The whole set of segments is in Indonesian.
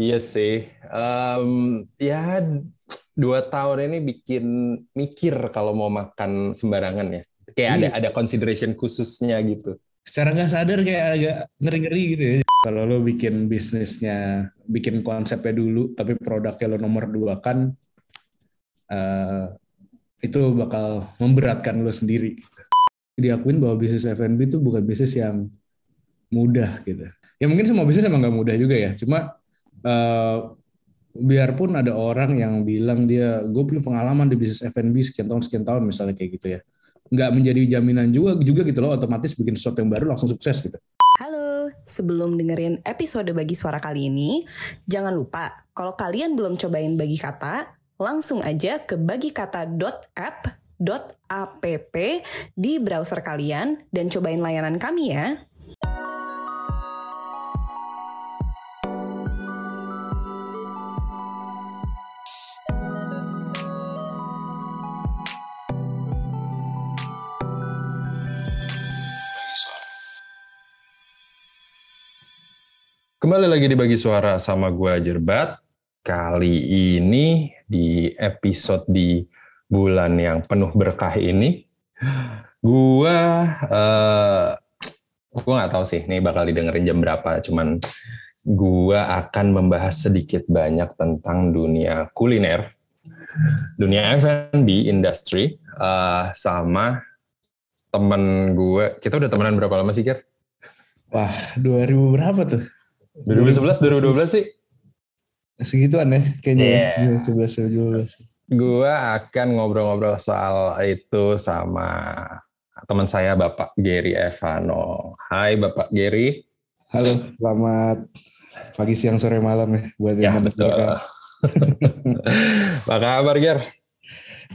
Iya sih. Um, ya dua tahun ini bikin mikir kalau mau makan sembarangan ya. Kayak ada Iya. ada consideration khususnya gitu. Secara nggak sadar kayak agak ngeri-ngeri gitu ya. Kalau lo bikin bisnisnya, bikin konsepnya dulu, tapi produknya lo nomor dua kan, eh, itu bakal memberatkan lo sendiri. Diakuin bahwa bisnis F&B itu bukan bisnis yang mudah gitu. Ya mungkin semua bisnis emang nggak mudah juga ya. Cuma eh, biarpun ada orang yang bilang dia gue punya pengalaman di bisnis F&B sekian tahun sekian tahun misalnya kayak gitu ya nggak menjadi jaminan juga juga gitu loh otomatis bikin sesuatu yang baru langsung sukses gitu Halo, sebelum dengerin episode Bagi Suara kali ini, jangan lupa kalau kalian belum cobain Bagi Kata, langsung aja ke bagikata.app.app di browser kalian dan cobain layanan kami ya. Kembali lagi di Bagi Suara sama gua Jerbat. Kali ini di episode di bulan yang penuh berkah ini, gua eh gua nggak tahu sih ini bakal didengerin jam berapa. Cuman gua akan membahas sedikit banyak tentang dunia kuliner, dunia F&B industry, eh, sama temen gue. Kita udah temenan berapa lama sih, Kir? wah 2000 berapa tuh 2011, 2012 sih? segituan ya kayaknya Iya. ya 11 17 Gua akan ngobrol-ngobrol soal itu sama teman saya Bapak Gary Evano. Hai Bapak Gary. halo selamat pagi siang sore malam ya buat Ya yang betul. Apa kabar Ger?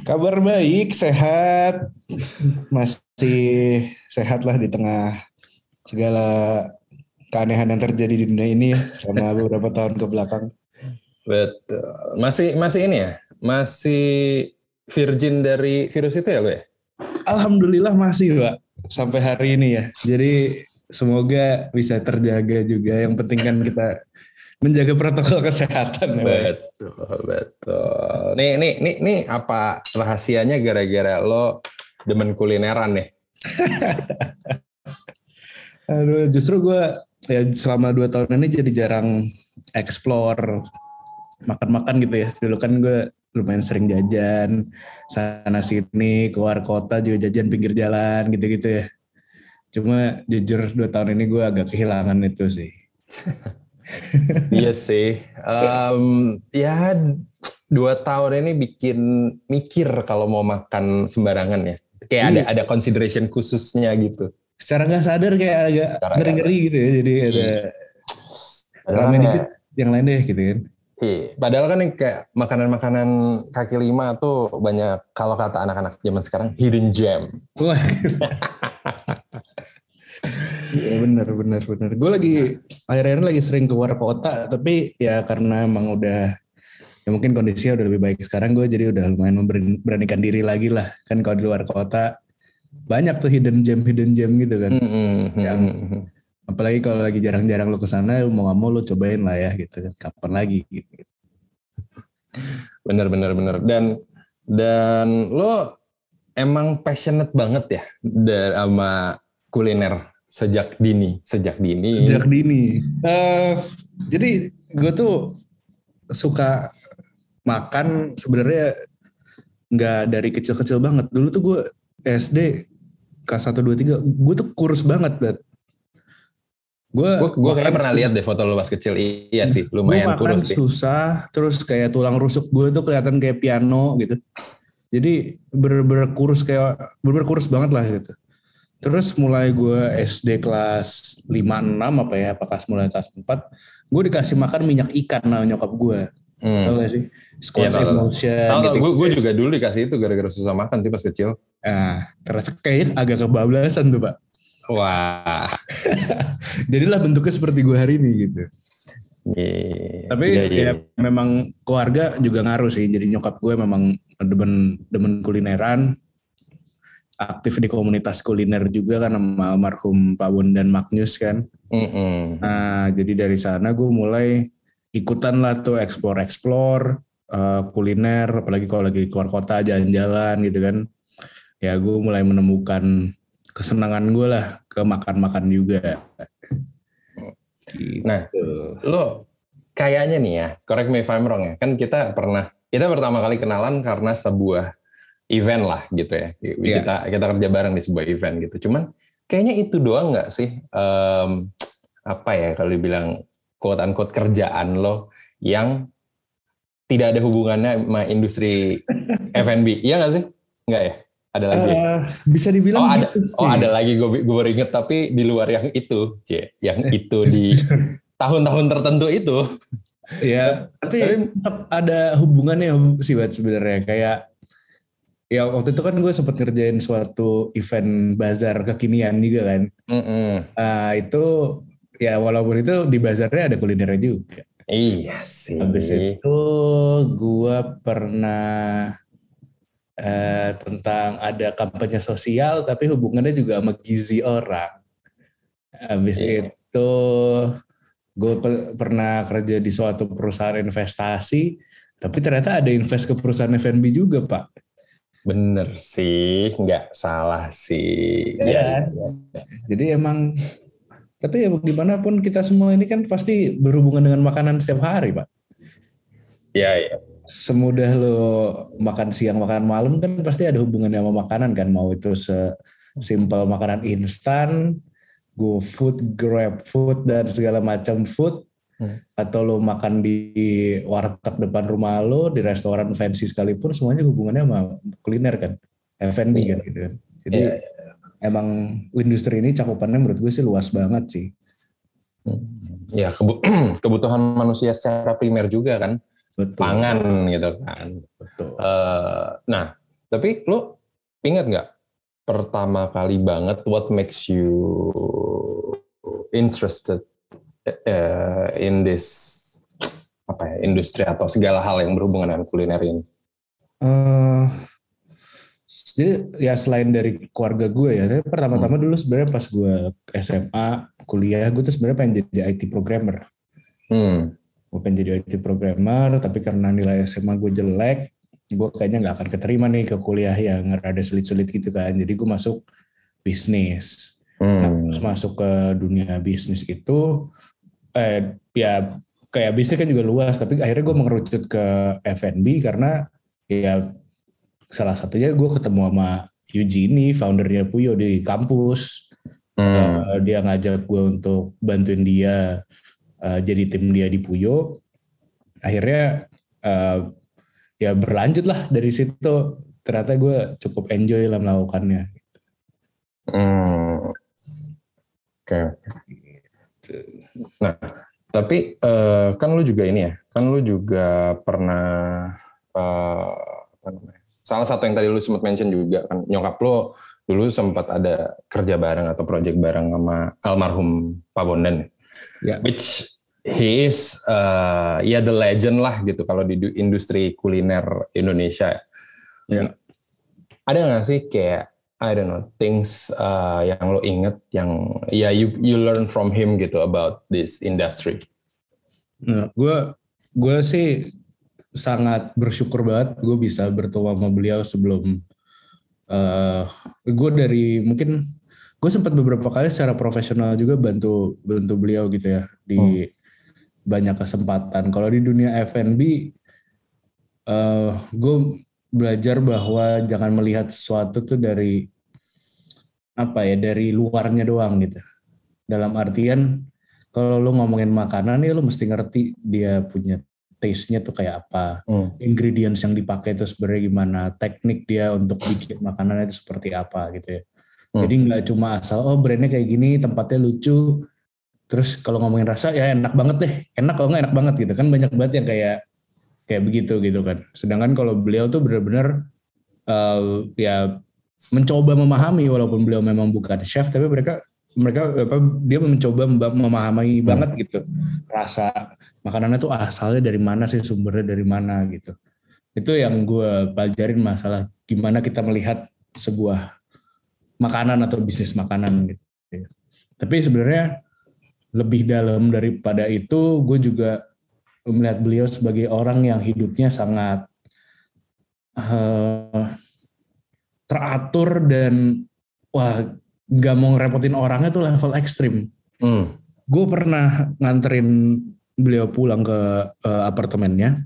kabar baik sehat masih sehat lah di tengah segala keanehan yang terjadi di dunia ini ya, selama beberapa tahun ke belakang Betul. Masih masih ini ya? Masih virgin dari virus itu ya lo ya? Alhamdulillah masih Pak sampai hari ini ya. Jadi semoga bisa terjaga juga. Yang penting kan kita menjaga protokol kesehatan. Ya, Pak. Betul, betul. Nih, nih, nih, nih apa rahasianya gara-gara lo demen kulineran nih? Aduh, justru gue ya selama dua tahun ini jadi jarang explore makan-makan gitu ya. Dulu kan gue lumayan sering jajan sana sini keluar kota juga jajan pinggir jalan gitu-gitu ya. Cuma jujur dua tahun ini gue agak kehilangan itu sih. iya sih. Em, ya dua tahun ini bikin mikir kalau mau makan sembarangan ya. Kayak ada Iya. ada consideration khususnya gitu. Secara nggak sadar kayak agak ngeri-ngeri gitu ya. Jadi ada Padahal ramen kan dikit, ya- yang lain deh gitu kan. iya, padahal kan yang kayak makanan-makanan kaki lima tuh banyak kalau kata anak-anak zaman sekarang hidden gem. Wah. Iya benar benar benar. Gue lagi akhir-akhir lagi sering keluar kota, tapi ya karena emang udah ya mungkin kondisinya udah lebih baik sekarang gue jadi udah lumayan memberani- beranikan diri lagi lah kan kalau di luar kota banyak tuh hidden gem hidden gem gitu kan. Mm-mm, Yang- apalagi kalau lagi jarang-jarang lu ke sana mau nggak mau lu cobain lah ya gitu kan. Kapan lagi gitu. Bener bener bener. Dan dan lo emang passionate banget ya dari sama kuliner sejak dini sejak dini. sejak dini. Eh, jadi gue tuh suka makan sebenarnya nggak dari kecil-kecil banget. Dulu tuh gue SD kelas 1, 2, 3 gue tuh kurus banget bet gue Gue kayaknya pernah lihat deh foto lo pas kecil. Iya sih, lumayan makan kurus sih. susah terus kayak tulang rusuk gue tuh kelihatan kayak piano gitu jadi bener-bener kurus kayak bener-bener kurus banget lah gitu terus mulai gue SD kelas 5 6 apa ya apa kelas mulai kelas 4 gue dikasih makan minyak ikan sama nyokap gue Hmm. tau gak sih Scotch emulsion Tahu gitu gue juga dulu dikasih itu gara-gara susah makan sih pas kecil. Nah ternyata kayaknya agak kebablasan tuh pak Wah. jadilah bentuknya seperti gue hari ini gitu Iya, Tapi iya, iya. ya memang keluarga juga ngaruh sih. Jadi nyokap gue memang demen demen kulineran, aktif di komunitas kuliner juga kan sama almarhum Pak Won dan Magnus kan. Mm-mm. Nah jadi dari sana gue mulai ikutan lah tuh explore explore uh, kuliner apalagi kalau lagi keluar kota jalan-jalan gitu kan ya gue mulai menemukan kesenangan gue lah ke makan-makan juga gitu. nah lo kayaknya nih ya correct me if I'm wrong ya kan kita pernah kita pertama kali kenalan karena sebuah event lah gitu ya yeah. kita kita kerja bareng di sebuah event gitu cuman kayaknya itu doang nggak sih um, apa ya kalau dibilang quote unquote kerjaan lo yang tidak ada hubungannya sama industri F&B. Iya nggak sih? Nggak ya? Ada lagi? Uh, bisa dibilang oh, ada, gitu Oh ada lagi gue gue baru inget tapi di luar yang itu, C, yang itu di tahun-tahun tertentu itu. Iya, tapi, tapi tetap ada hubungannya sih buat sebenarnya kayak ya waktu itu kan gue sempat ngerjain suatu event bazar kekinian juga kan. Mm -hmm. uh, itu ya walaupun itu di bazarnya ada kulinernya juga. Iya sih. Habis itu gue pernah eh, tentang ada kampanye sosial tapi hubungannya juga sama gizi orang. Habis iya. itu gue pernah kerja di suatu perusahaan investasi tapi ternyata ada invest ke perusahaan F&B juga pak. Bener sih, nggak salah sih. Ya, ya. Jadi emang tapi ya bagaimanapun kita semua ini kan pasti berhubungan dengan makanan setiap hari, Pak. Iya, iya. Semudah lo makan siang, makan malam kan pasti ada hubungannya sama makanan kan. Mau itu sesimpel makanan instan, go food, grab food, dan segala macam food. Hmm. Atau lo makan di warteg depan rumah lo, di restoran fancy sekalipun, semuanya hubungannya sama kuliner kan. F&B iya. kan gitu kan. Jadi iya emang industri ini cakupannya menurut gue sih luas banget sih. Ya kebutuhan manusia secara primer juga kan, Betul. pangan gitu kan. Betul. Uh, nah, tapi lo ingat nggak pertama kali banget what makes you interested uh, in this apa ya industri atau segala hal yang berhubungan dengan kuliner ini? Uh, jadi ya selain dari keluarga gue ya, pertama-tama hmm. dulu sebenarnya pas gue SMA kuliah gue tuh sebenarnya pengen jadi IT programmer. Hmm. Gue pengen jadi IT programmer, tapi karena nilai SMA gue jelek, gue kayaknya nggak akan keterima nih ke kuliah yang rada sulit-sulit gitu kan. Jadi gue masuk bisnis. Hmm. Nah, masuk ke dunia bisnis itu, eh, ya kayak bisnis kan juga luas, tapi akhirnya gue mengerucut ke F&B karena ya salah satunya gue ketemu sama Eugenie, foundernya Puyo di kampus. Hmm. Uh, dia ngajak gue untuk bantuin dia uh, jadi tim dia di Puyo. Akhirnya uh, ya berlanjut lah dari situ. Ternyata gue cukup enjoy lah melakukannya. Hmm. Oke. Okay. Nah, tapi uh, kan lu juga ini ya, kan lu juga pernah uh, apa namanya? salah satu yang tadi lu sempat mention juga kan nyokap lo dulu sempat ada kerja bareng atau project bareng sama almarhum Pak Bondan yeah. which he is uh, ya the legend lah gitu kalau di industri kuliner Indonesia yeah. ada nggak sih kayak I don't know things uh, yang lo inget yang ya you you learn from him gitu about this industry nah, gue gue sih sangat bersyukur banget gue bisa bertemu sama beliau sebelum uh, gue dari mungkin gue sempat beberapa kali secara profesional juga bantu bantu beliau gitu ya di hmm. Banyak kesempatan. Kalau di dunia F&B uh, gue belajar bahwa jangan melihat sesuatu tuh dari apa ya dari luarnya doang gitu. Dalam artian kalau lu ngomongin makanan nih lu mesti ngerti dia punya taste-nya tuh kayak apa, hmm. ingredients yang dipakai itu sebenarnya gimana, teknik dia untuk bikin makanan itu seperti apa gitu ya. Hmm. Jadi nggak cuma asal oh brandnya kayak gini, tempatnya lucu, terus kalau ngomongin rasa ya enak banget deh, enak kalau nggak enak banget gitu kan banyak banget yang kayak kayak begitu gitu kan. Sedangkan kalau beliau tuh benar-benar uh, ya mencoba memahami walaupun beliau memang bukan chef tapi mereka mereka apa dia mencoba memahami hmm. banget gitu rasa makanannya tuh asalnya dari mana sih sumbernya dari mana gitu itu yang gue pelajarin masalah gimana kita melihat sebuah makanan atau bisnis makanan gitu tapi sebenarnya lebih dalam daripada itu gue juga melihat beliau sebagai orang yang hidupnya sangat uh, teratur dan wah nggak mau ngerepotin orangnya tuh level ekstrim. Hmm. Gue pernah nganterin beliau pulang ke uh, apartemennya.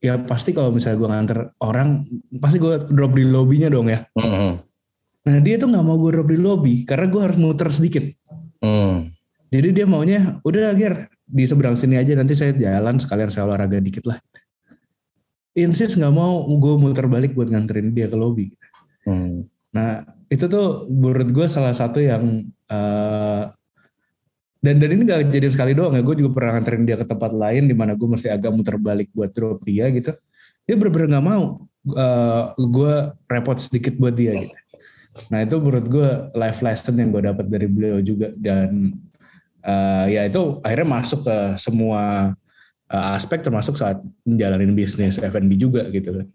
Ya pasti kalau misalnya gue nganter orang, pasti gue drop di lobbynya dong ya. Hmm. Nah dia tuh nggak mau gue drop di lobby karena gue harus muter sedikit. Hmm. Jadi dia maunya udah akhir di seberang sini aja nanti saya jalan sekalian saya olahraga dikit lah. Insis nggak mau gue muter balik buat nganterin dia ke lobby. Hmm. Nah itu tuh menurut gue salah satu yang uh, dan dan ini gak jadi sekali doang ya gue juga pernah nganterin dia ke tempat lain di mana gue mesti agak muter balik buat drop dia gitu dia bener-bener nggak mau uh, gue repot sedikit buat dia gitu nah itu menurut gue life lesson yang gue dapat dari beliau juga dan uh, ya itu akhirnya masuk ke semua uh, aspek termasuk saat menjalani bisnis F&B juga gitu kan.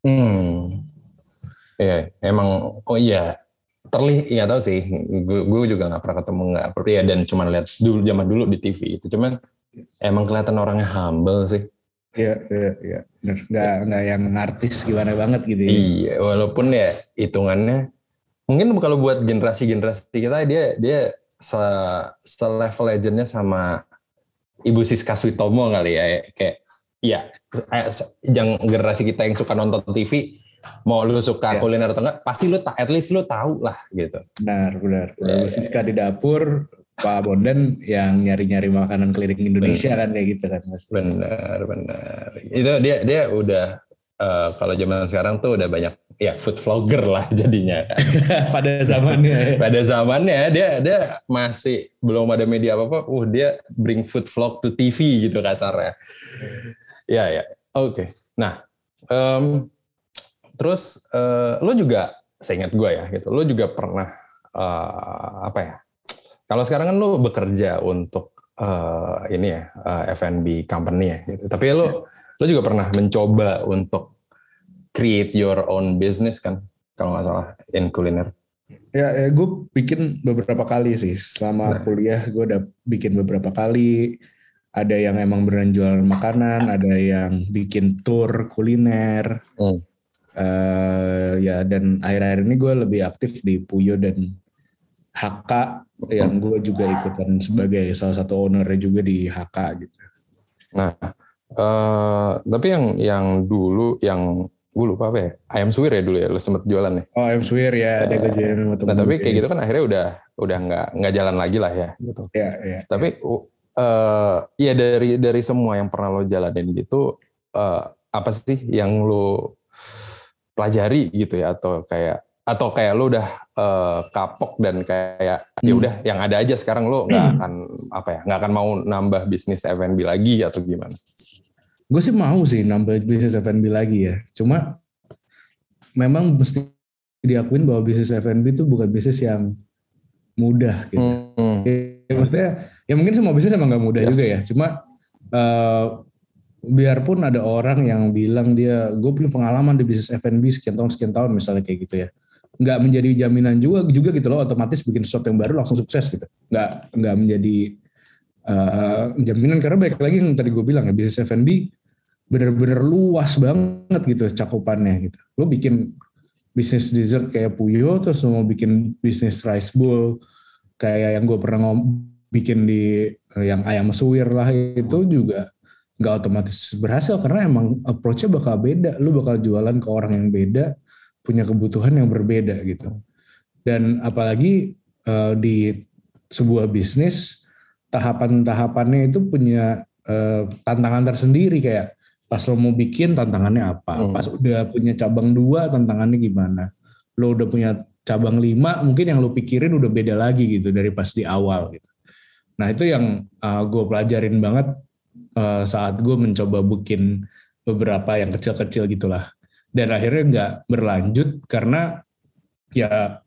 Hmm. Iya, emang oh iya terlihat iya tahu sih. Gue, gue juga nggak pernah ketemu nggak ya dan cuma lihat dulu zaman dulu di TV itu. Cuman emang kelihatan orangnya humble sih. Iya, iya, iya. Nggak, nggak yang artis gimana banget gitu ya. Iya, walaupun ya hitungannya mungkin kalau buat generasi-generasi kita dia dia se, se level legendnya sama Ibu Siska Switomo kali ya kayak iya yang generasi kita yang suka nonton TV mau lu suka yeah. kuliner atau enggak pasti lu at least lu tahu lah gitu benar benar yeah. Siska di dapur Pak Bondan yang nyari-nyari makanan keliling Indonesia bener. kan kayak gitu kan mas benar benar itu dia dia udah uh, kalau zaman sekarang tuh udah banyak ya food vlogger lah jadinya pada zamannya pada zamannya dia dia masih belum ada media apa apa uh dia bring food vlog to TV gitu kasarnya ya ya oke okay. nah um, Terus uh, lo juga, saya ingat gue ya, gitu. Lo juga pernah uh, apa ya? Kalau sekarang kan lo bekerja untuk uh, ini ya uh, F&B company ya, gitu. Tapi lo lo juga pernah mencoba untuk create your own business kan, kalau nggak salah in kuliner. Ya, ya gue bikin beberapa kali sih selama nah. kuliah gue udah bikin beberapa kali. Ada yang emang beneran jual makanan, ada yang bikin tour kuliner. Hmm uh, ya dan akhir-akhir ini gue lebih aktif di Puyo dan HK yang gue juga ikutan sebagai salah satu ownernya juga di HK gitu. Nah, uh, tapi yang yang dulu yang gue lupa apa ya. Ayam suwir ya dulu ya lo sempet jualan ya? Oh ayam suwir ya ada kejadian nah tapi kayak gitu kan akhirnya udah udah nggak nggak jalan lagi lah ya. Gitu ya, ya tapi uh, ya dari dari semua yang pernah lo jalanin gitu uh, apa sih yang lo pelajari gitu ya? Atau kayak atau kayak lo udah uh, kapok dan kayak ya hmm. ya udah yang ada aja sekarang lo nggak hmm. akan apa ya nggak akan mau nambah bisnis F&B lagi atau gimana? Gue sih mau sih nambah bisnis F&B lagi ya. Cuma memang mesti diakuin bahwa bisnis F&B itu bukan bisnis yang mudah gitu. Hmm. Ya, maksudnya ya mungkin semua bisnis emang nggak mudah yes. juga ya. Cuma uh, biarpun ada orang yang bilang dia gue punya pengalaman di bisnis F&B sekian tahun sekian tahun misalnya kayak gitu ya nggak menjadi jaminan juga juga gitu loh otomatis bikin sesuatu yang baru langsung sukses gitu nggak nggak menjadi uh, jaminan karena baik lagi yang tadi gue bilang ya bisnis F&B bener-bener luas banget gitu cakupannya gitu lo bikin bisnis dessert kayak Puyo terus mau bikin bisnis rice bowl kayak yang gue pernah ngom bikin di uh, yang ayam suwir lah itu juga nggak otomatis berhasil karena emang approach-nya bakal beda. Lu bakal jualan ke orang yang beda, punya kebutuhan yang berbeda gitu. Dan apalagi uh, di sebuah bisnis tahapan-tahapannya itu punya uh, tantangan tersendiri kayak pas lo mau bikin tantangannya apa, hmm. pas udah punya cabang dua tantangannya gimana, lo udah punya cabang lima mungkin yang lo pikirin udah beda lagi gitu dari pas di awal gitu. Nah itu yang uh, gue pelajarin banget uh, saat gue mencoba bikin beberapa yang kecil-kecil gitulah dan akhirnya nggak berlanjut karena ya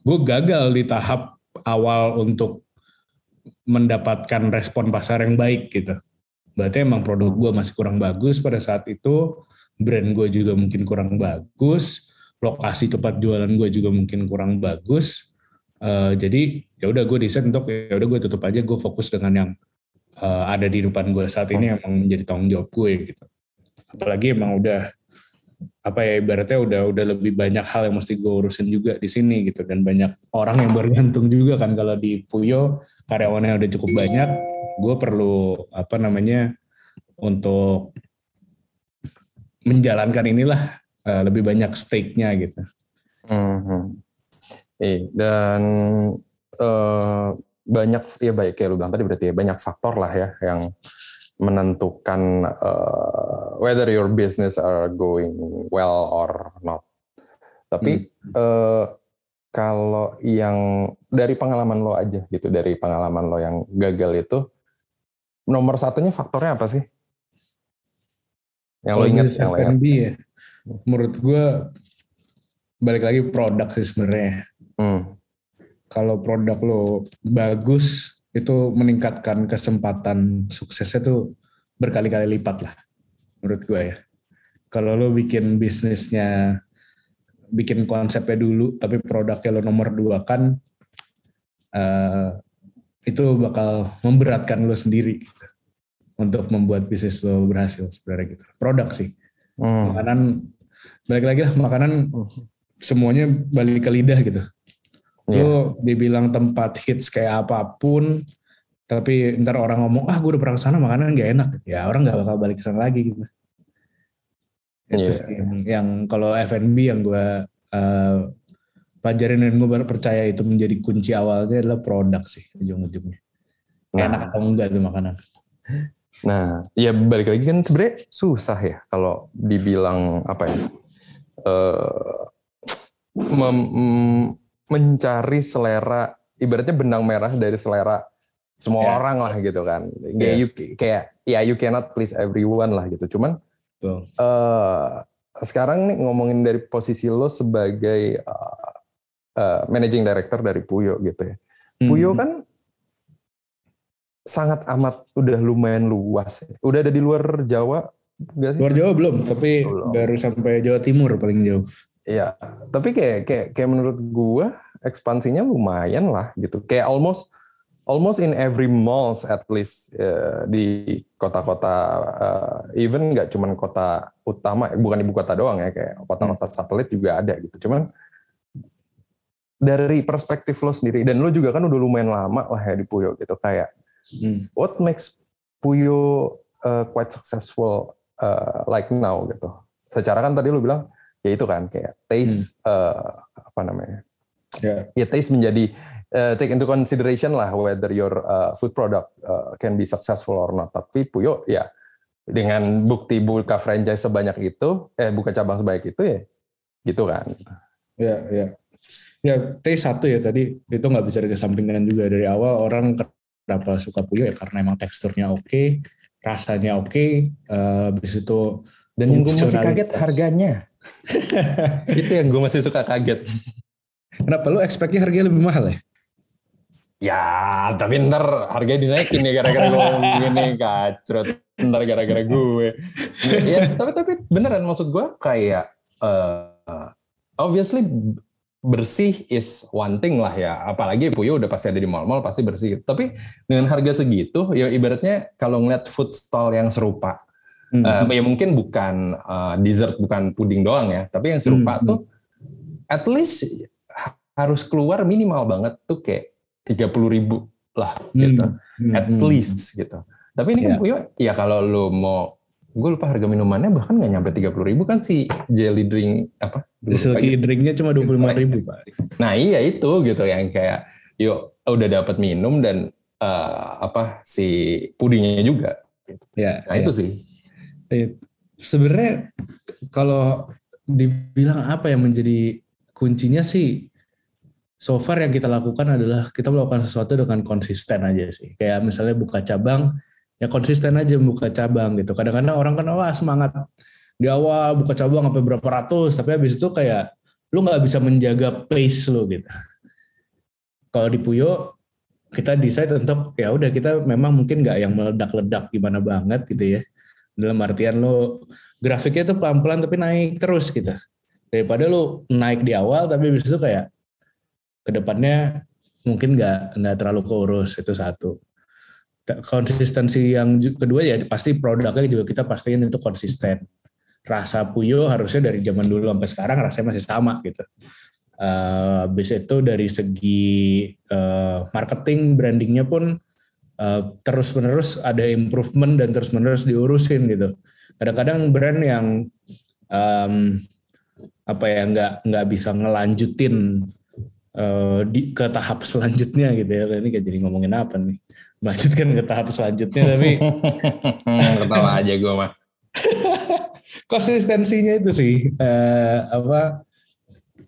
gue gagal di tahap awal untuk mendapatkan respon pasar yang baik gitu berarti emang produk gue masih kurang bagus pada saat itu. Brand gue juga mungkin kurang bagus. Lokasi tempat jualan gue juga mungkin kurang bagus. Uh, jadi ya udah gue desain untuk ya udah gue tutup aja gue fokus dengan yang uh, ada di depan gue saat ini emang menjadi tanggung jawab gue gitu. Apalagi emang udah apa ya ibaratnya udah udah lebih banyak hal yang mesti gue urusin juga di sini gitu. Dan banyak orang yang bergantung juga kan kalau di Puyo karyawannya udah cukup banyak gue perlu apa namanya untuk menjalankan inilah uh, lebih banyak stake-nya gitu. Hmm. Eh, dan uh, banyak ya baik kayak lu bilang tadi berarti ya banyak faktor lah ya yang menentukan uh, whether your business are going well or not. Tapi hmm. uh, kalau yang dari pengalaman lo aja gitu, dari pengalaman lo yang gagal itu, nomor satunya faktornya apa sih? Yang lo ingat yang lain? ya, menurut gue balik lagi produk sih sebenarnya. Hmm. Kalau produk lo bagus, itu meningkatkan kesempatan suksesnya tuh berkali-kali lipat lah, menurut gue ya. Kalau lo bikin bisnisnya, bikin konsepnya dulu, tapi produknya lo nomor dua kan, uh, itu bakal memberatkan lo sendiri gitu, untuk membuat bisnis lo berhasil sebenarnya gitu. Produk sih. Hmm. Makanan balik lagi lah makanan semuanya balik ke lidah gitu. Yes. Lo dibilang tempat hits kayak apa pun, tapi ntar orang ngomong ah gue udah pernah ke sana makanan gak enak, ya orang nggak bakal balik ke sana lagi gitu. Itu yeah. yang, yang kalau F&B yang gue uh, pelajarin dan gue percaya itu menjadi kunci awalnya adalah produk sih ujung-ujungnya. Nah. Enak atau enggak tuh makanan. Nah, ya balik lagi kan sebenarnya susah ya kalau dibilang apa ya uh, mem, mencari selera ibaratnya benang merah dari selera semua yeah. orang lah gitu kan. Kayak yeah. you kayak ya you cannot please everyone lah gitu. Cuman uh, sekarang nih ngomongin dari posisi lo sebagai uh, uh, managing director dari Puyo gitu ya. Puyo hmm. kan sangat amat udah lumayan luas. Ya. Udah ada di luar Jawa gak sih? Luar Jawa belum, tapi belum. baru sampai Jawa Timur paling jauh. Iya, tapi kayak kayak kayak menurut gua ekspansinya lumayan lah gitu. Kayak almost almost in every malls at least ya, di kota-kota uh, even nggak cuman kota utama bukan ibu kota doang ya kayak kota-kota satelit juga ada gitu. Cuman dari perspektif lo sendiri dan lo juga kan udah lumayan lama lah ya di Puyo gitu kayak Hmm. What makes Puyo uh, quite successful uh, like now gitu? Secara kan tadi lu bilang ya itu kan kayak taste hmm. uh, apa namanya? Yeah. Ya taste menjadi uh, take into consideration lah whether your uh, food product uh, can be successful or not. Tapi Puyo ya dengan bukti buka franchise sebanyak itu, eh buka cabang sebanyak itu ya gitu kan. Ya, ya. Ya, T satu ya tadi itu nggak bisa dikesampingkan juga dari awal orang kenapa suka puyuh ya karena emang teksturnya oke, okay, rasanya oke, okay, uh, habis itu dan yang gue masih kaget harganya. itu yang gue masih suka kaget. Kenapa lu expectnya harganya lebih mahal ya? Ya, tapi ntar harganya dinaikin ya gara-gara gue gini kacrot. Ntar gara-gara gue. ya, tapi tapi beneran maksud gue kayak uh, obviously bersih is one thing lah ya. Apalagi Puyo udah pasti ada di mall-mall pasti bersih. Tapi dengan harga segitu, ya ibaratnya kalau ngeliat food stall yang serupa, hmm. uh, ya mungkin bukan uh, dessert, bukan puding doang ya, tapi yang serupa hmm. tuh at least harus keluar minimal banget tuh kayak tiga puluh ribu lah gitu, hmm. at least gitu. Tapi ini kan yeah. Puyo, ya kalau lo mau gue lupa harga minumannya bahkan nggak nyampe tiga puluh ribu kan si jelly drink apa Silky drinknya cuma dua puluh lima ribu pak. Nah iya itu gitu yang kayak yuk udah dapat minum dan uh, apa si pudingnya juga. Ya nah ya. itu sih. Ya. sebenarnya kalau dibilang apa yang menjadi kuncinya sih so far yang kita lakukan adalah kita melakukan sesuatu dengan konsisten aja sih. Kayak misalnya buka cabang ya konsisten aja buka cabang gitu. Kadang-kadang orang kan wah semangat di awal buka cabang sampai berapa ratus, tapi habis itu kayak lu nggak bisa menjaga pace lu gitu. Kalau di Puyo kita decide untuk ya udah kita memang mungkin nggak yang meledak-ledak gimana banget gitu ya. Dalam artian lu grafiknya tuh pelan-pelan tapi naik terus gitu. Daripada lu naik di awal tapi habis itu kayak ke depannya mungkin nggak nggak terlalu keurus itu satu konsistensi yang kedua ya pasti produknya juga kita pastiin itu konsisten. Rasa Puyo harusnya dari zaman dulu sampai sekarang rasanya masih sama gitu. Uh, itu dari segi uh, marketing brandingnya pun uh, terus menerus ada improvement dan terus menerus diurusin gitu. Kadang-kadang brand yang um, apa ya nggak nggak bisa ngelanjutin uh, di ke tahap selanjutnya gitu ya. Ini kayak jadi ngomongin apa nih melanjutkan ke tahap selanjutnya tapi ketawa aja gue mah konsistensinya itu sih uh, apa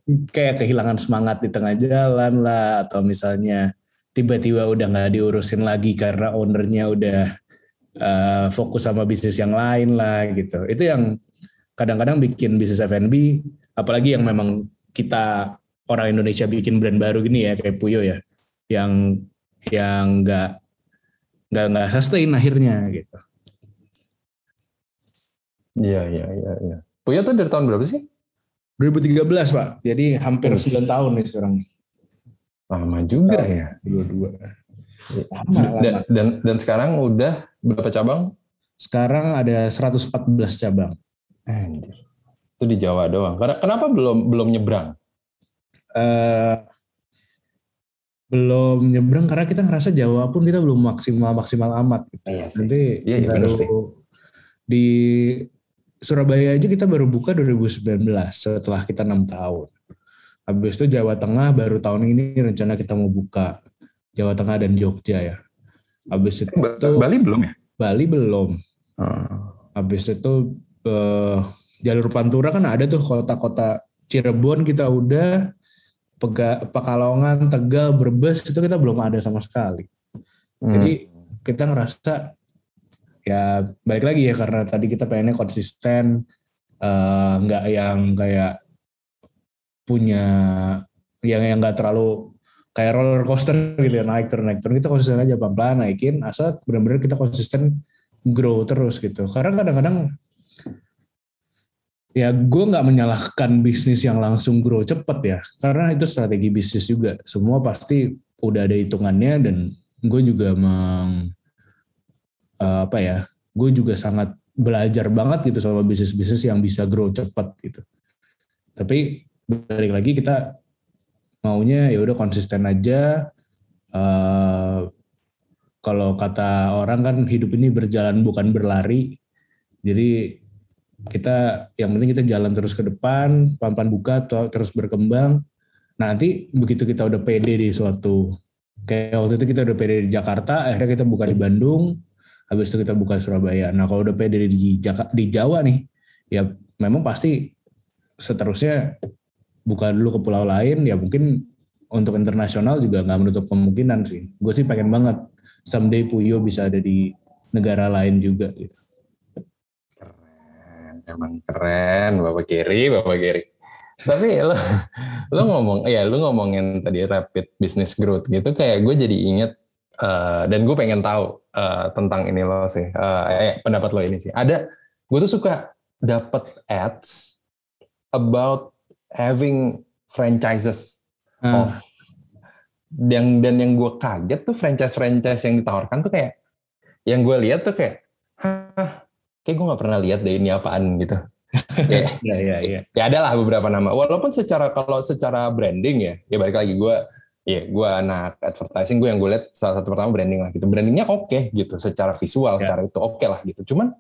kayak kehilangan semangat di tengah jalan lah atau misalnya tiba-tiba udah nggak diurusin lagi karena ownernya udah uh, fokus sama bisnis yang lain lah gitu. Itu yang kadang-kadang bikin bisnis F&B apalagi yang memang kita orang Indonesia bikin brand baru gini ya kayak Puyo ya yang yang nggak nggak nggak sustain akhirnya gitu. Iya iya iya. Ya. Puyo tuh dari tahun berapa sih? 2013 pak, jadi hampir. 9 tahun nih sekarang. Lama juga nah, ya. Dua-dua. Lama, dan, dan dan sekarang udah berapa cabang? Sekarang ada 114 cabang. Anjir. Itu di Jawa doang. Kenapa belum belum nyebrang? Uh, belum nyebrang karena kita ngerasa Jawa pun kita belum maksimal maksimal amat. Gitu. Iya sih. Nanti iya, iya, baru di Surabaya aja kita baru buka 2019 setelah kita enam tahun. Habis itu Jawa Tengah baru tahun ini rencana kita mau buka Jawa Tengah dan Jogja ya. Habis itu Bali belum ya? Bali belum. Hmm. Habis itu eh, jalur Pantura kan ada tuh kota-kota Cirebon kita udah Pega, Pekalongan, Tegal, Brebes itu kita belum ada sama sekali. Hmm. Jadi kita ngerasa ya balik lagi ya karena tadi kita pengennya konsisten uh, nggak yang kayak punya yang yang nggak terlalu kayak roller coaster gitu ya naik turun naik turun kita konsisten aja pelan pelan naikin asal benar-benar kita konsisten grow terus gitu karena kadang-kadang ya gue nggak menyalahkan bisnis yang langsung grow cepet ya. Karena itu strategi bisnis juga. Semua pasti udah ada hitungannya dan gue juga meng uh, apa ya gue juga sangat belajar banget gitu sama bisnis bisnis yang bisa grow cepet gitu. Tapi balik lagi kita maunya ya udah konsisten aja uh, kalau kata orang kan hidup ini berjalan bukan berlari. Jadi kita yang penting kita jalan terus ke depan, pelan-pelan buka terus berkembang. Nanti begitu kita udah pede di suatu kayak waktu itu kita udah pede di Jakarta, akhirnya kita buka di Bandung, habis itu kita buka di Surabaya. Nah kalau udah pede di Jaka, di Jawa nih, ya memang pasti seterusnya buka dulu ke pulau lain, ya mungkin untuk internasional juga nggak menutup kemungkinan sih. Gue sih pengen banget someday Puyo bisa ada di negara lain juga gitu emang keren Bapak Kiri, Bapak Kiri. Tapi lo, lo ngomong, ya lo ngomongin tadi rapid business growth gitu, kayak gue jadi inget uh, dan gue pengen tahu uh, tentang ini lo sih, uh, eh, pendapat lo ini sih. Ada, gue tuh suka dapat ads about having franchises hmm. of yang dan yang gue kaget tuh franchise franchise yang ditawarkan tuh kayak yang gue lihat tuh kayak hah kayak gue nggak pernah lihat deh ini apaan gitu. ya, ya, ya, ya. ya ada lah beberapa nama. Walaupun secara kalau secara branding ya, ya balik lagi gue, ya gue anak advertising gue yang gue lihat salah satu pertama branding lah gitu. Brandingnya oke okay, gitu, secara visual, ya. secara itu oke okay lah gitu. Cuman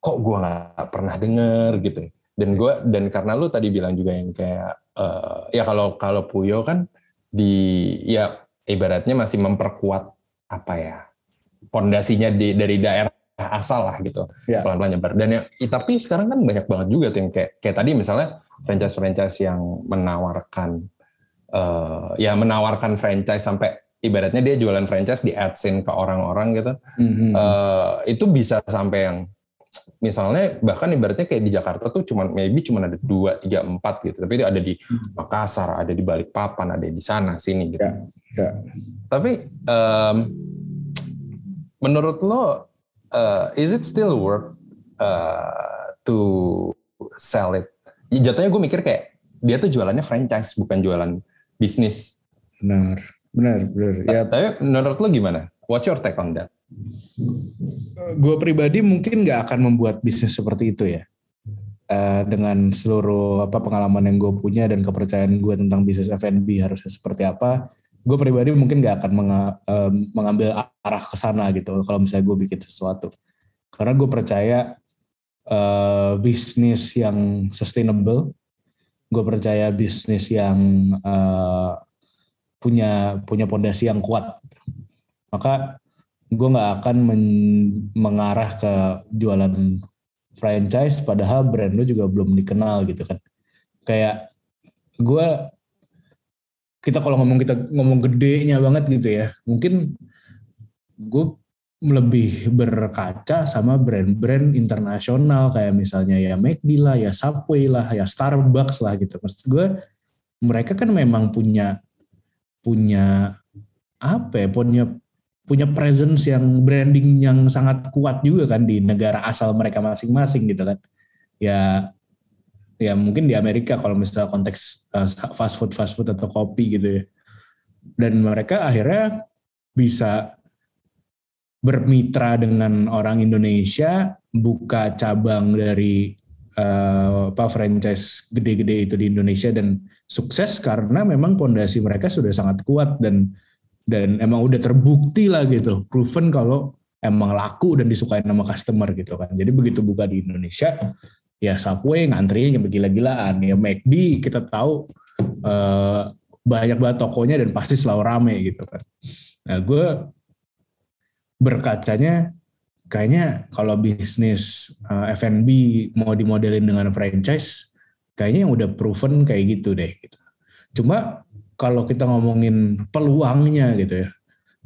kok gue nggak pernah denger gitu. Dan gue dan karena lu tadi bilang juga yang kayak uh, ya kalau kalau Puyo kan di ya ibaratnya masih memperkuat apa ya pondasinya di dari daerah asal lah gitu yeah. pelan-pelan nyebar dan yang tapi sekarang kan banyak banget juga tuh yang kayak kayak tadi misalnya franchise-franchise yang menawarkan uh, ya menawarkan franchise sampai ibaratnya dia jualan franchise di adsin ke orang-orang gitu mm-hmm. uh, itu bisa sampai yang misalnya bahkan ibaratnya kayak di Jakarta tuh cuma maybe cuma ada dua tiga empat gitu tapi itu ada di mm-hmm. Makassar ada di Balikpapan ada di sana sini gitu yeah. Yeah. tapi um, menurut lo uh, is it still worth uh, to sell it? Jatuhnya gue mikir kayak dia tuh jualannya franchise bukan jualan bisnis. Benar, benar, benar. Ya. Tapi menurut lo gimana? What's your take on that? gue pribadi mungkin nggak akan membuat bisnis seperti itu ya. Uh, dengan seluruh apa pengalaman yang gue punya dan kepercayaan gue tentang bisnis F&B harusnya seperti apa, gue pribadi mungkin nggak akan menga, uh, mengambil arah ke sana gitu kalau misalnya gue bikin sesuatu. Karena gue percaya uh, bisnis yang sustainable, gue percaya bisnis yang uh, punya punya pondasi yang kuat. Maka gue nggak akan men, mengarah ke jualan franchise padahal brand lu juga belum dikenal gitu kan kayak gue kita kalau ngomong kita ngomong gedenya banget gitu ya mungkin gue lebih berkaca sama brand-brand internasional kayak misalnya ya McD lah, ya Subway lah, ya Starbucks lah gitu. Maksud gue mereka kan memang punya punya apa ya, punya punya presence yang branding yang sangat kuat juga kan di negara asal mereka masing-masing gitu kan. Ya ya mungkin di Amerika kalau misalnya konteks uh, fast food fast food atau kopi gitu ya. Dan mereka akhirnya bisa bermitra dengan orang Indonesia, buka cabang dari uh, apa franchise gede-gede itu di Indonesia dan sukses karena memang pondasi mereka sudah sangat kuat dan dan emang udah terbukti lah gitu proven kalau emang laku dan disukai nama customer gitu kan jadi begitu buka di Indonesia ya Subway ngantrinya bergila-gilaan ya McD kita tahu eh, banyak banget tokonya dan pasti selalu rame gitu kan nah gue berkacanya kayaknya kalau bisnis eh, F&B mau dimodelin dengan franchise kayaknya yang udah proven kayak gitu deh gitu. Cuma kalau kita ngomongin peluangnya gitu ya,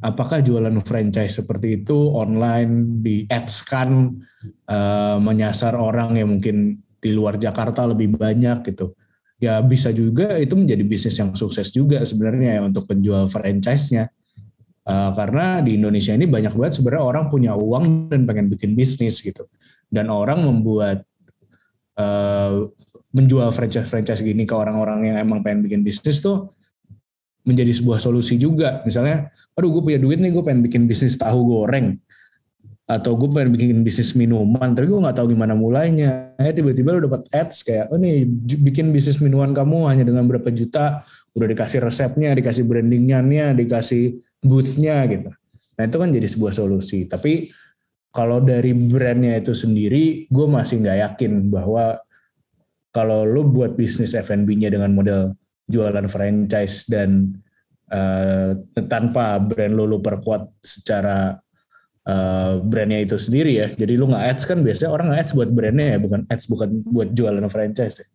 apakah jualan franchise seperti itu online di ads kan uh, menyasar orang yang mungkin di luar Jakarta lebih banyak gitu. Ya bisa juga itu menjadi bisnis yang sukses juga sebenarnya ya untuk penjual franchise-nya. Uh, karena di Indonesia ini banyak banget sebenarnya orang punya uang dan pengen bikin bisnis gitu. Dan orang membuat uh, menjual franchise-franchise gini ke orang-orang yang emang pengen bikin bisnis tuh menjadi sebuah solusi juga. Misalnya, aduh gue punya duit nih, gue pengen bikin bisnis tahu goreng. Atau gue pengen bikin bisnis minuman, tapi gue gak tahu gimana mulainya. Eh tiba-tiba lo dapat ads kayak, oh nih bikin bisnis minuman kamu hanya dengan berapa juta, udah dikasih resepnya, dikasih brandingnya, dikasih boothnya gitu. Nah itu kan jadi sebuah solusi. Tapi kalau dari brandnya itu sendiri, gue masih nggak yakin bahwa kalau lo buat bisnis F&B-nya dengan model jualan franchise dan uh, tanpa brand lo lo perkuat secara uh, brandnya itu sendiri ya. Jadi lo nggak ads kan biasanya orang nggak ads buat brandnya ya, bukan ads bukan buat jualan franchise.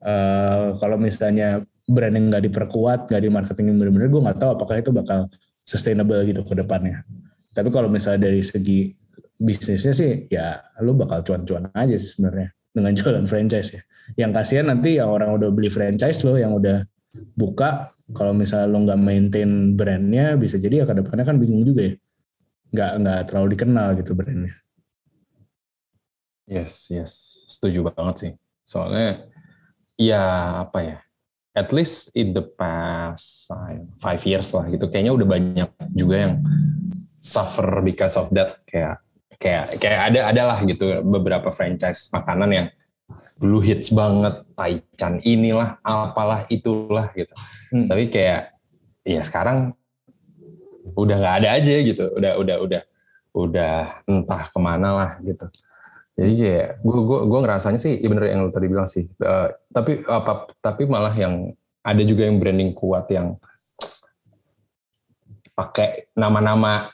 Uh, kalau misalnya brand yang nggak diperkuat, nggak di marketing benar-benar, gue nggak tahu apakah itu bakal sustainable gitu ke depannya. Tapi kalau misalnya dari segi bisnisnya sih, ya lo bakal cuan-cuan aja sih sebenarnya dengan jualan franchise ya. Yang kasihan nanti yang orang udah beli franchise lo yang udah buka. Kalau misalnya lo nggak maintain brandnya bisa jadi ya ke depannya kan bingung juga ya. Nggak nggak terlalu dikenal gitu brandnya. Yes yes. Setuju banget sih. Soalnya ya apa ya at least in the past five years lah gitu kayaknya udah banyak juga yang suffer because of that. Kayak kayak kayak ada adalah gitu beberapa franchise makanan yang dulu hits banget Taichan inilah apalah itulah gitu. Hmm. tapi kayak ya sekarang udah nggak ada aja gitu. Udah udah udah udah entah ke mana lah gitu. Jadi kayak gue gue gue ngerasanya sih ya bener yang lo tadi bilang sih uh, tapi apa tapi malah yang ada juga yang branding kuat yang pakai nama-nama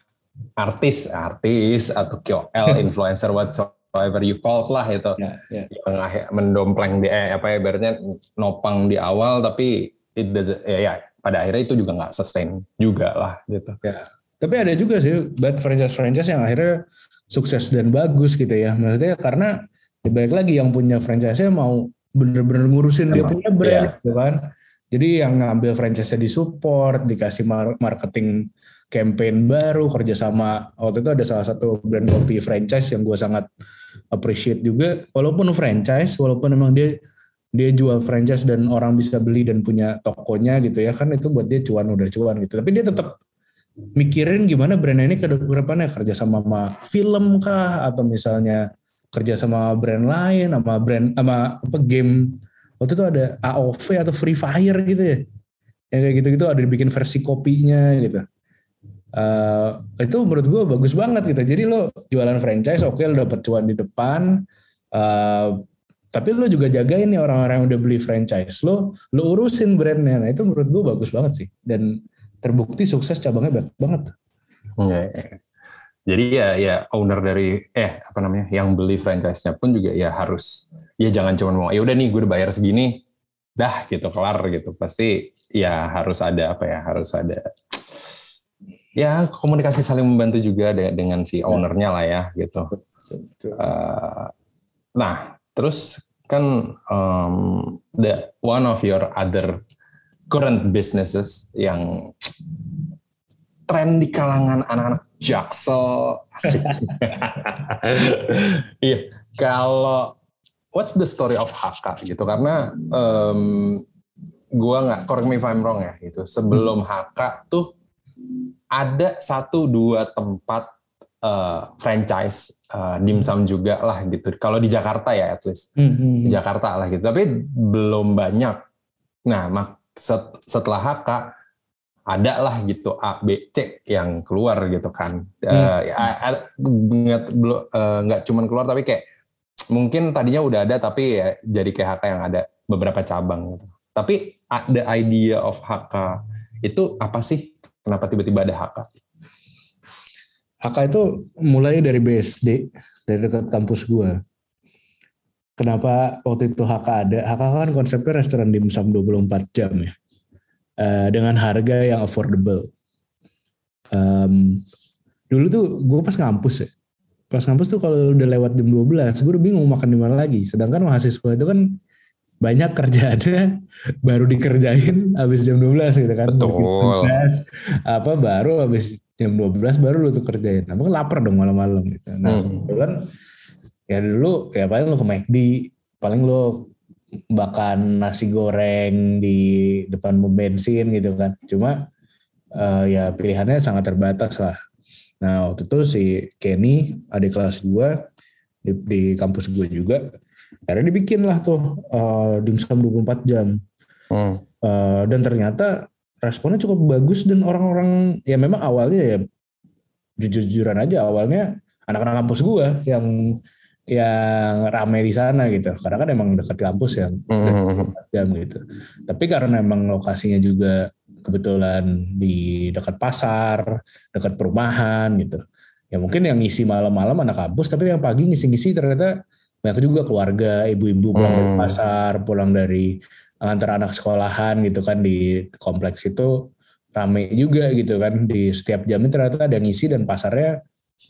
artis artis atau KOL influencer whatsoever whatever you call lah itu. Yeah, yeah. yang mendompleng di eh, apa ya ibaratnya nopang di awal tapi it does ya, ya pada akhirnya itu juga nggak sustain juga lah gitu. Ya. Tapi ada juga sih bad franchise franchise yang akhirnya sukses dan bagus gitu ya. Maksudnya karena ya balik lagi yang punya franchise-nya mau bener-bener ngurusin dia punya brand yeah. gitu kan. Jadi yang ngambil franchise-nya di support dikasih marketing campaign baru kerjasama waktu itu ada salah satu brand kopi franchise yang gue sangat appreciate juga. Walaupun franchise walaupun memang dia dia jual franchise dan orang bisa beli dan punya tokonya gitu ya kan itu buat dia cuan udah cuan gitu. Tapi dia tetap mikirin gimana brand ini ke depannya kerja sama sama film kah atau misalnya kerja sama brand lain sama brand sama apa game. Waktu itu ada AOV atau Free Fire gitu ya. Yang kayak gitu-gitu ada dibikin versi kopinya gitu Uh, itu menurut gue bagus banget gitu. Jadi lo jualan franchise, oke okay, lo dapet cuan di depan, uh, tapi lo juga jagain nih orang-orang yang udah beli franchise lo, lo urusin brandnya. Nah itu menurut gue bagus banget sih. Dan terbukti sukses cabangnya banyak banget. Ya, Jadi ya ya owner dari eh apa namanya yang beli franchise-nya pun juga ya harus ya jangan cuma mau ya udah nih gue udah bayar segini dah gitu kelar gitu pasti ya harus ada apa ya harus ada ya komunikasi saling membantu juga dengan si ya. ownernya lah ya gitu. Uh, nah terus kan um, the one of your other current businesses yang tren di kalangan anak-anak jaksel asik. Iya, kalau what's the story of Haka gitu karena um, gua nggak correct me if I'm wrong ya gitu. Sebelum Haka tuh ada satu dua tempat uh, franchise uh, dimsum juga lah gitu. Kalau di Jakarta ya at least mm-hmm. di Jakarta lah gitu. Tapi belum banyak. Nah, mak set, setelah HK ada lah gitu A B C yang keluar gitu kan. Mm. Uh, ya, nggak uh, nggak cuman keluar tapi kayak mungkin tadinya udah ada tapi ya jadi kayak HK yang ada beberapa cabang gitu. Tapi the idea of HK itu apa sih Kenapa tiba-tiba ada HK? HK itu mulai dari BSD, dari dekat kampus gue. Kenapa waktu itu HK ada? HK kan konsepnya restoran dimsum 24 jam ya. Uh, dengan harga yang affordable. Um, dulu tuh gue pas ngampus ya. Pas ngampus tuh kalau udah lewat jam 12, gue udah bingung makan di mana lagi. Sedangkan mahasiswa itu kan banyak kerjaannya baru dikerjain habis jam 12 gitu kan. Betul. 12, apa baru habis jam 12 baru lu tuh kerjain. Nah, lapar dong malam-malam gitu. Nah, hmm. kan ya dulu ya paling lu ke McD, paling lu makan nasi goreng di depan pom bensin gitu kan. Cuma uh, ya pilihannya sangat terbatas lah. Nah, waktu itu si Kenny, adik kelas gue di, di kampus gue juga, akhirnya dibikin lah tuh uh, dimsum 24 jam hmm. uh, dan ternyata responnya cukup bagus dan orang-orang ya memang awalnya ya jujur-jujuran aja awalnya anak-anak kampus gue yang yang ramai di sana gitu karena kan emang dekat kampus yang hmm. jam gitu tapi karena emang lokasinya juga kebetulan di dekat pasar dekat perumahan gitu ya mungkin yang ngisi malam-malam anak kampus tapi yang pagi ngisi-ngisi ternyata banyak juga keluarga ibu-ibu pulang hmm. dari pasar pulang dari antar anak sekolahan gitu kan di kompleks itu rame juga gitu kan di setiap jam ini ternyata ada ngisi dan pasarnya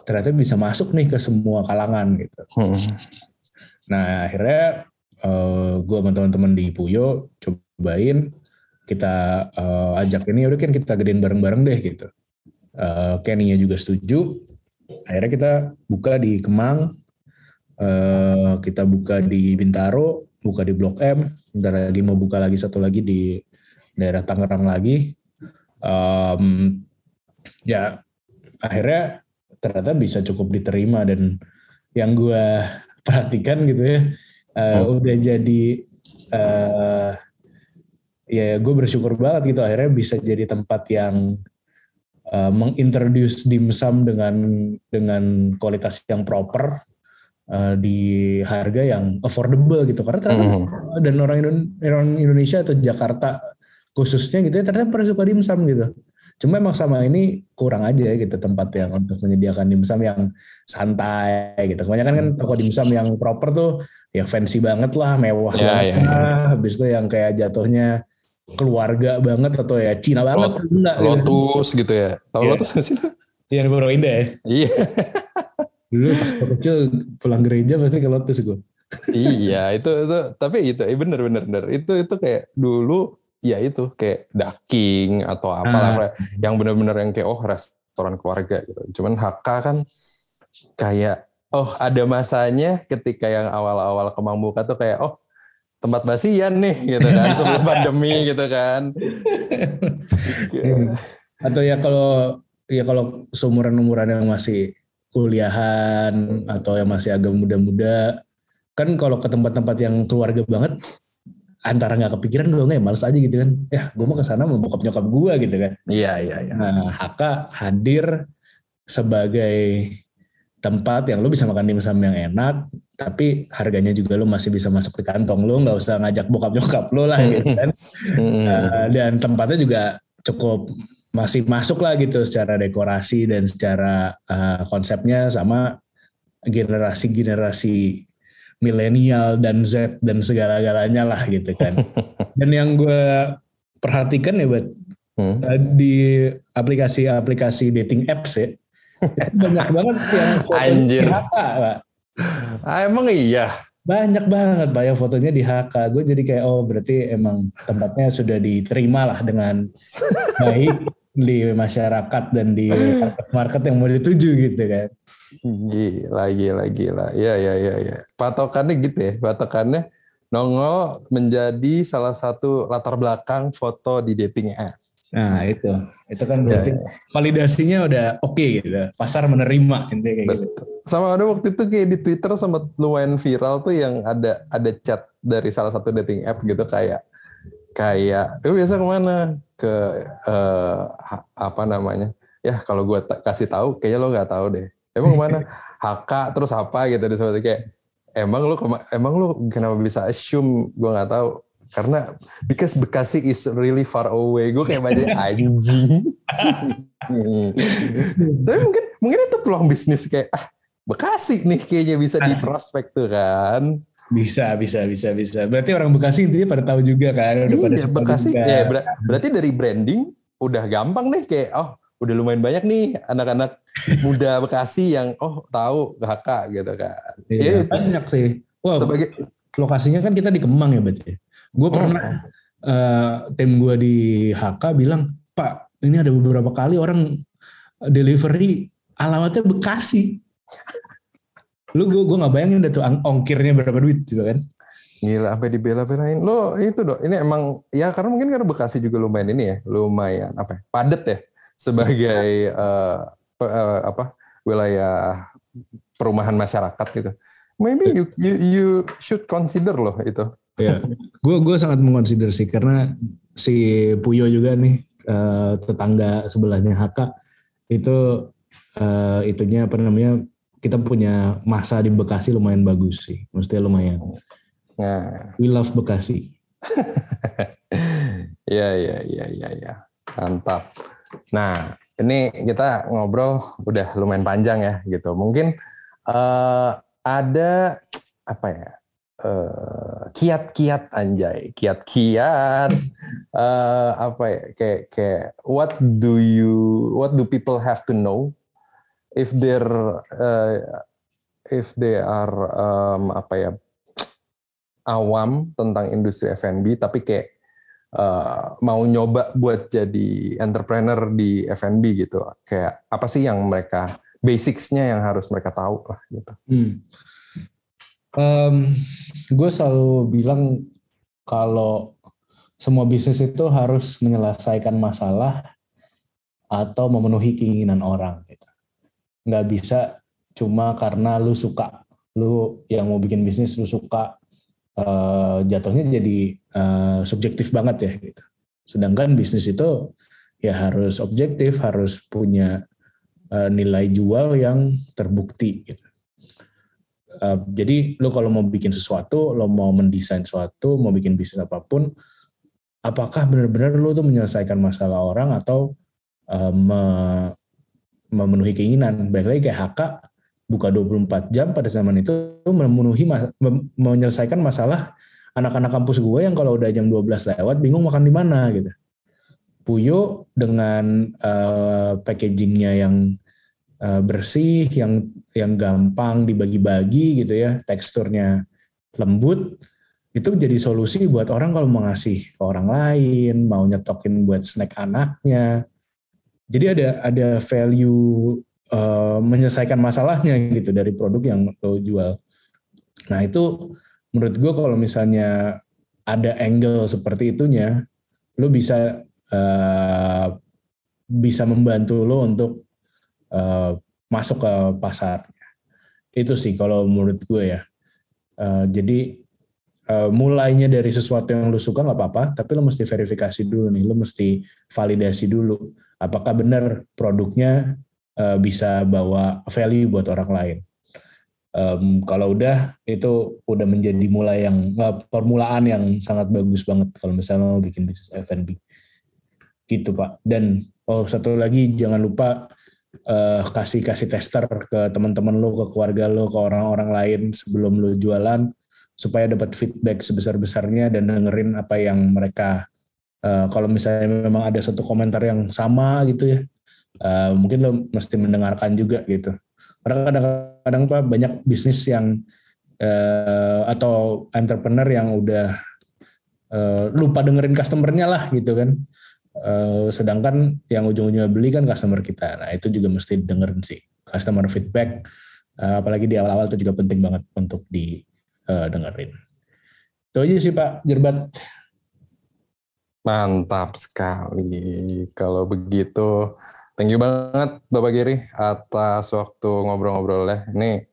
ternyata bisa masuk nih ke semua kalangan gitu. Hmm. Nah akhirnya uh, eh, gue sama teman-teman di Puyo cobain kita uh, ajak ini udah kan kita gedein bareng-bareng deh gitu. Uh, Kenny-nya juga setuju. Akhirnya kita buka di Kemang, Eh, kita buka di Bintaro, buka di Blok M, bentar lagi mau buka lagi satu lagi di daerah Tangerang lagi. Um, ya akhirnya ternyata bisa cukup diterima dan yang gue perhatikan gitu ya uh, oh. udah jadi uh, ya gue bersyukur banget gitu akhirnya bisa jadi tempat yang uh, mengintroduce dimsum dengan dengan kualitas yang proper uh, di harga yang affordable gitu karena ternyata mm. dan orang, orang Indonesia atau Jakarta khususnya gitu ya ternyata pada suka dimsum gitu cuma emang sama ini kurang aja gitu tempat yang untuk menyediakan dimsum yang santai gitu kebanyakan kan toko dimsum yang proper tuh ya fancy banget lah mewah yeah, banget yeah, yeah. habis itu yang kayak jatuhnya keluarga banget atau ya Cina banget Lot, enggak, Lotus gitu, gitu ya tahu yeah. Lotus nggak sih Iya di Pondok Indah ya. Iya. Dulu pas kecil pulang gereja pasti ke Lotus gue. iya itu itu tapi itu eh, bener bener bener itu itu kayak dulu ya itu kayak daking atau apalah ah. yang bener-bener yang kayak oh restoran keluarga gitu. Cuman HK kan kayak oh ada masanya ketika yang awal-awal kemang buka tuh kayak oh tempat basian nih gitu kan sebelum pandemi gitu kan. Atau ya kalau ya kalau seumuran-umuran yang masih kuliahan atau yang masih agak muda-muda. Kan kalau ke tempat-tempat yang keluarga banget antara nggak kepikiran gue nggak ya males aja gitu kan. Ya gue mau ke sana mau bokap nyokap gue gitu kan. Iya, iya, iya. nah HK hadir sebagai tempat yang lu bisa makan dimsum yang enak tapi harganya juga lu masih bisa masuk di kantong. Lu nggak usah ngajak bokap nyokap lu lah gitu kan. Uh, dan tempatnya juga cukup masih masuk lah gitu secara dekorasi dan secara uh, konsepnya sama generasi-generasi milenial dan Z dan segala-galanya lah gitu kan. dan yang gue perhatikan ya buat Hmm. uh, di aplikasi-aplikasi dating apps ya banyak banget yang di Anjir. HK, Pak. Ah, emang iya. Banyak banget Pak yang fotonya di HK. Gue jadi kayak oh berarti emang tempatnya sudah diterima lah dengan baik di masyarakat dan di market yang mau dituju gitu kan. Gila, gila, gila. Iya, iya, iya, iya. Patokannya gitu ya. Patokannya nongol menjadi salah satu latar belakang foto di dating app. Nah itu, itu kan berarti Ya, validasinya udah oke gitu. Pasar menerima intinya kayak gitu. Betul. Sama ada waktu itu kayak di Twitter sama lumayan viral tuh yang ada ada chat dari salah satu dating app gitu kayak kayak lu biasa ke mana ke eh, apa namanya? Ya kalau gue kasih tahu kayaknya lo nggak tahu deh. Emang ke mana? HK terus apa gitu disebut kayak emang kema- emang lu kenapa bisa assume? Gue nggak tahu. Karena because Bekasi is really far away. Gue kayak banyak anjing. Tapi mungkin mungkin itu peluang bisnis kayak ah Bekasi nih kayaknya bisa di prospek tuh kan Bisa, bisa, bisa, bisa. Berarti orang Bekasi intinya pada tahu juga kan. Udah pada iya tahu Bekasi juga. ya ber- berarti dari branding udah gampang nih kayak oh udah lumayan banyak nih anak-anak muda Bekasi yang oh tahu HK gitu kan Iya, itu. banyak sih. Wah, sebagai lokasinya kan kita di Kemang ya berarti. Gue pernah eh, tim gue di HK bilang, Pak, ini ada beberapa kali orang delivery alamatnya Bekasi. Lu gue gue nggak bayangin dah tuh ongkirnya berapa duit juga kan? Gila sampai dibela-belain. Lo itu dong. Ini emang ya karena mungkin karena Bekasi juga lumayan ini ya, lumayan apa? ya, Padat ya sebagai eh, pe- eh, apa? wilayah perumahan masyarakat gitu. Maybe you you you should consider loh itu. Ya, gue gue sangat mengonsider sih karena si Puyo juga nih eh, tetangga sebelahnya HK itu eh, itunya apa namanya kita punya masa di Bekasi lumayan bagus sih, mestinya lumayan. Nah, We love Bekasi. ya ya ya ya ya. Mantap. Nah, ini kita ngobrol udah lumayan panjang ya gitu. Mungkin eh, ada apa ya? eh, kiat-kiat anjay, kiat-kiat eh, apa ya? Kayak kayak what do you what do people have to know if they're eh, if they are em, apa ya awam tentang industri F&B tapi kayak uh, mau nyoba buat jadi entrepreneur di F&B gitu. Kayak apa sih yang mereka basicsnya yang harus mereka tahu lah gitu. Hmm. gue selalu bilang kalau semua bisnis itu harus menyelesaikan masalah atau memenuhi keinginan orang. Gitu. Nggak bisa cuma karena lu suka, lu yang mau bikin bisnis lu suka, eh, jatuhnya jadi eh, subjektif banget ya. Gitu. Sedangkan bisnis itu ya harus objektif, harus punya eh, nilai jual yang terbukti. Gitu. Uh, jadi lo kalau mau bikin sesuatu, lo mau mendesain sesuatu, mau bikin bisnis apa pun, apakah benar-benar lo tuh menyelesaikan masalah orang atau uh, me- memenuhi keinginan? Baik lagi kayak HK buka 24 jam pada zaman itu memenuhi menyelesaikan masalah anak-anak kampus gue yang kalau udah jam 12 lewat bingung makan di mana gitu. Puyo dengan uh, packagingnya yang uh, bersih, yang yang gampang dibagi-bagi gitu ya, teksturnya lembut, itu jadi solusi buat orang kalau mau ngasih ke orang lain, mau nyetokin buat snack anaknya. Jadi ada ada value uh, menyelesaikan masalahnya gitu dari produk yang lo jual. Nah itu menurut gue kalau misalnya ada angle seperti itunya, lo bisa uh, bisa membantu lo untuk uh, masuk ke pasar. Itu sih kalau menurut gue ya. Uh, jadi uh, mulainya dari sesuatu yang lo suka nggak apa-apa, tapi lo mesti verifikasi dulu nih, lo mesti validasi dulu apakah benar produknya uh, bisa bawa value buat orang lain. Um, kalau udah itu udah menjadi mulai yang uh, permulaan yang sangat bagus banget kalau misalnya mau bikin bisnis F&B gitu pak. Dan oh satu lagi jangan lupa uh, kasih kasih tester ke teman-teman lo, ke keluarga lo, ke orang-orang lain sebelum lo jualan supaya dapat feedback sebesar-besarnya dan dengerin apa yang mereka uh, kalau misalnya memang ada satu komentar yang sama gitu ya uh, mungkin lo mesti mendengarkan juga gitu karena kadang-kadang pak banyak bisnis yang uh, atau entrepreneur yang udah uh, lupa dengerin customernya lah gitu kan. Uh, sedangkan yang ujung-ujungnya beli kan customer kita. Nah itu juga mesti dengerin sih customer feedback. Uh, apalagi di awal-awal itu juga penting banget untuk didengerin. Uh, itu aja sih Pak Jerbat. Mantap sekali. Kalau begitu Thank you banget Bapak Giri atas waktu ngobrol-ngobrolnya. Ini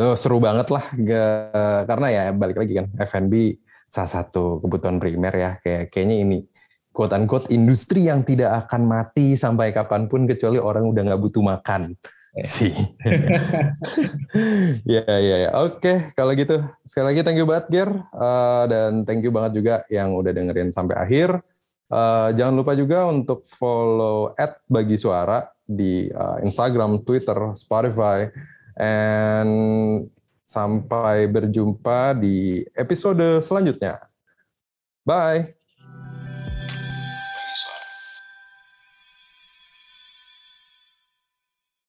uh, seru banget lah, Gak, karena ya balik lagi kan F&B salah satu kebutuhan primer ya. Kayak kayaknya ini quote unquote industri yang tidak akan mati sampai kapan pun kecuali orang udah nggak butuh makan sih. ya ya ya. Oke, kalau gitu sekali lagi thank you banget Ger uh, dan thank you banget juga yang udah dengerin sampai akhir. Uh, jangan lupa juga untuk follow at bagi suara di uh, Instagram, Twitter, Spotify, and sampai berjumpa di episode selanjutnya. Bye.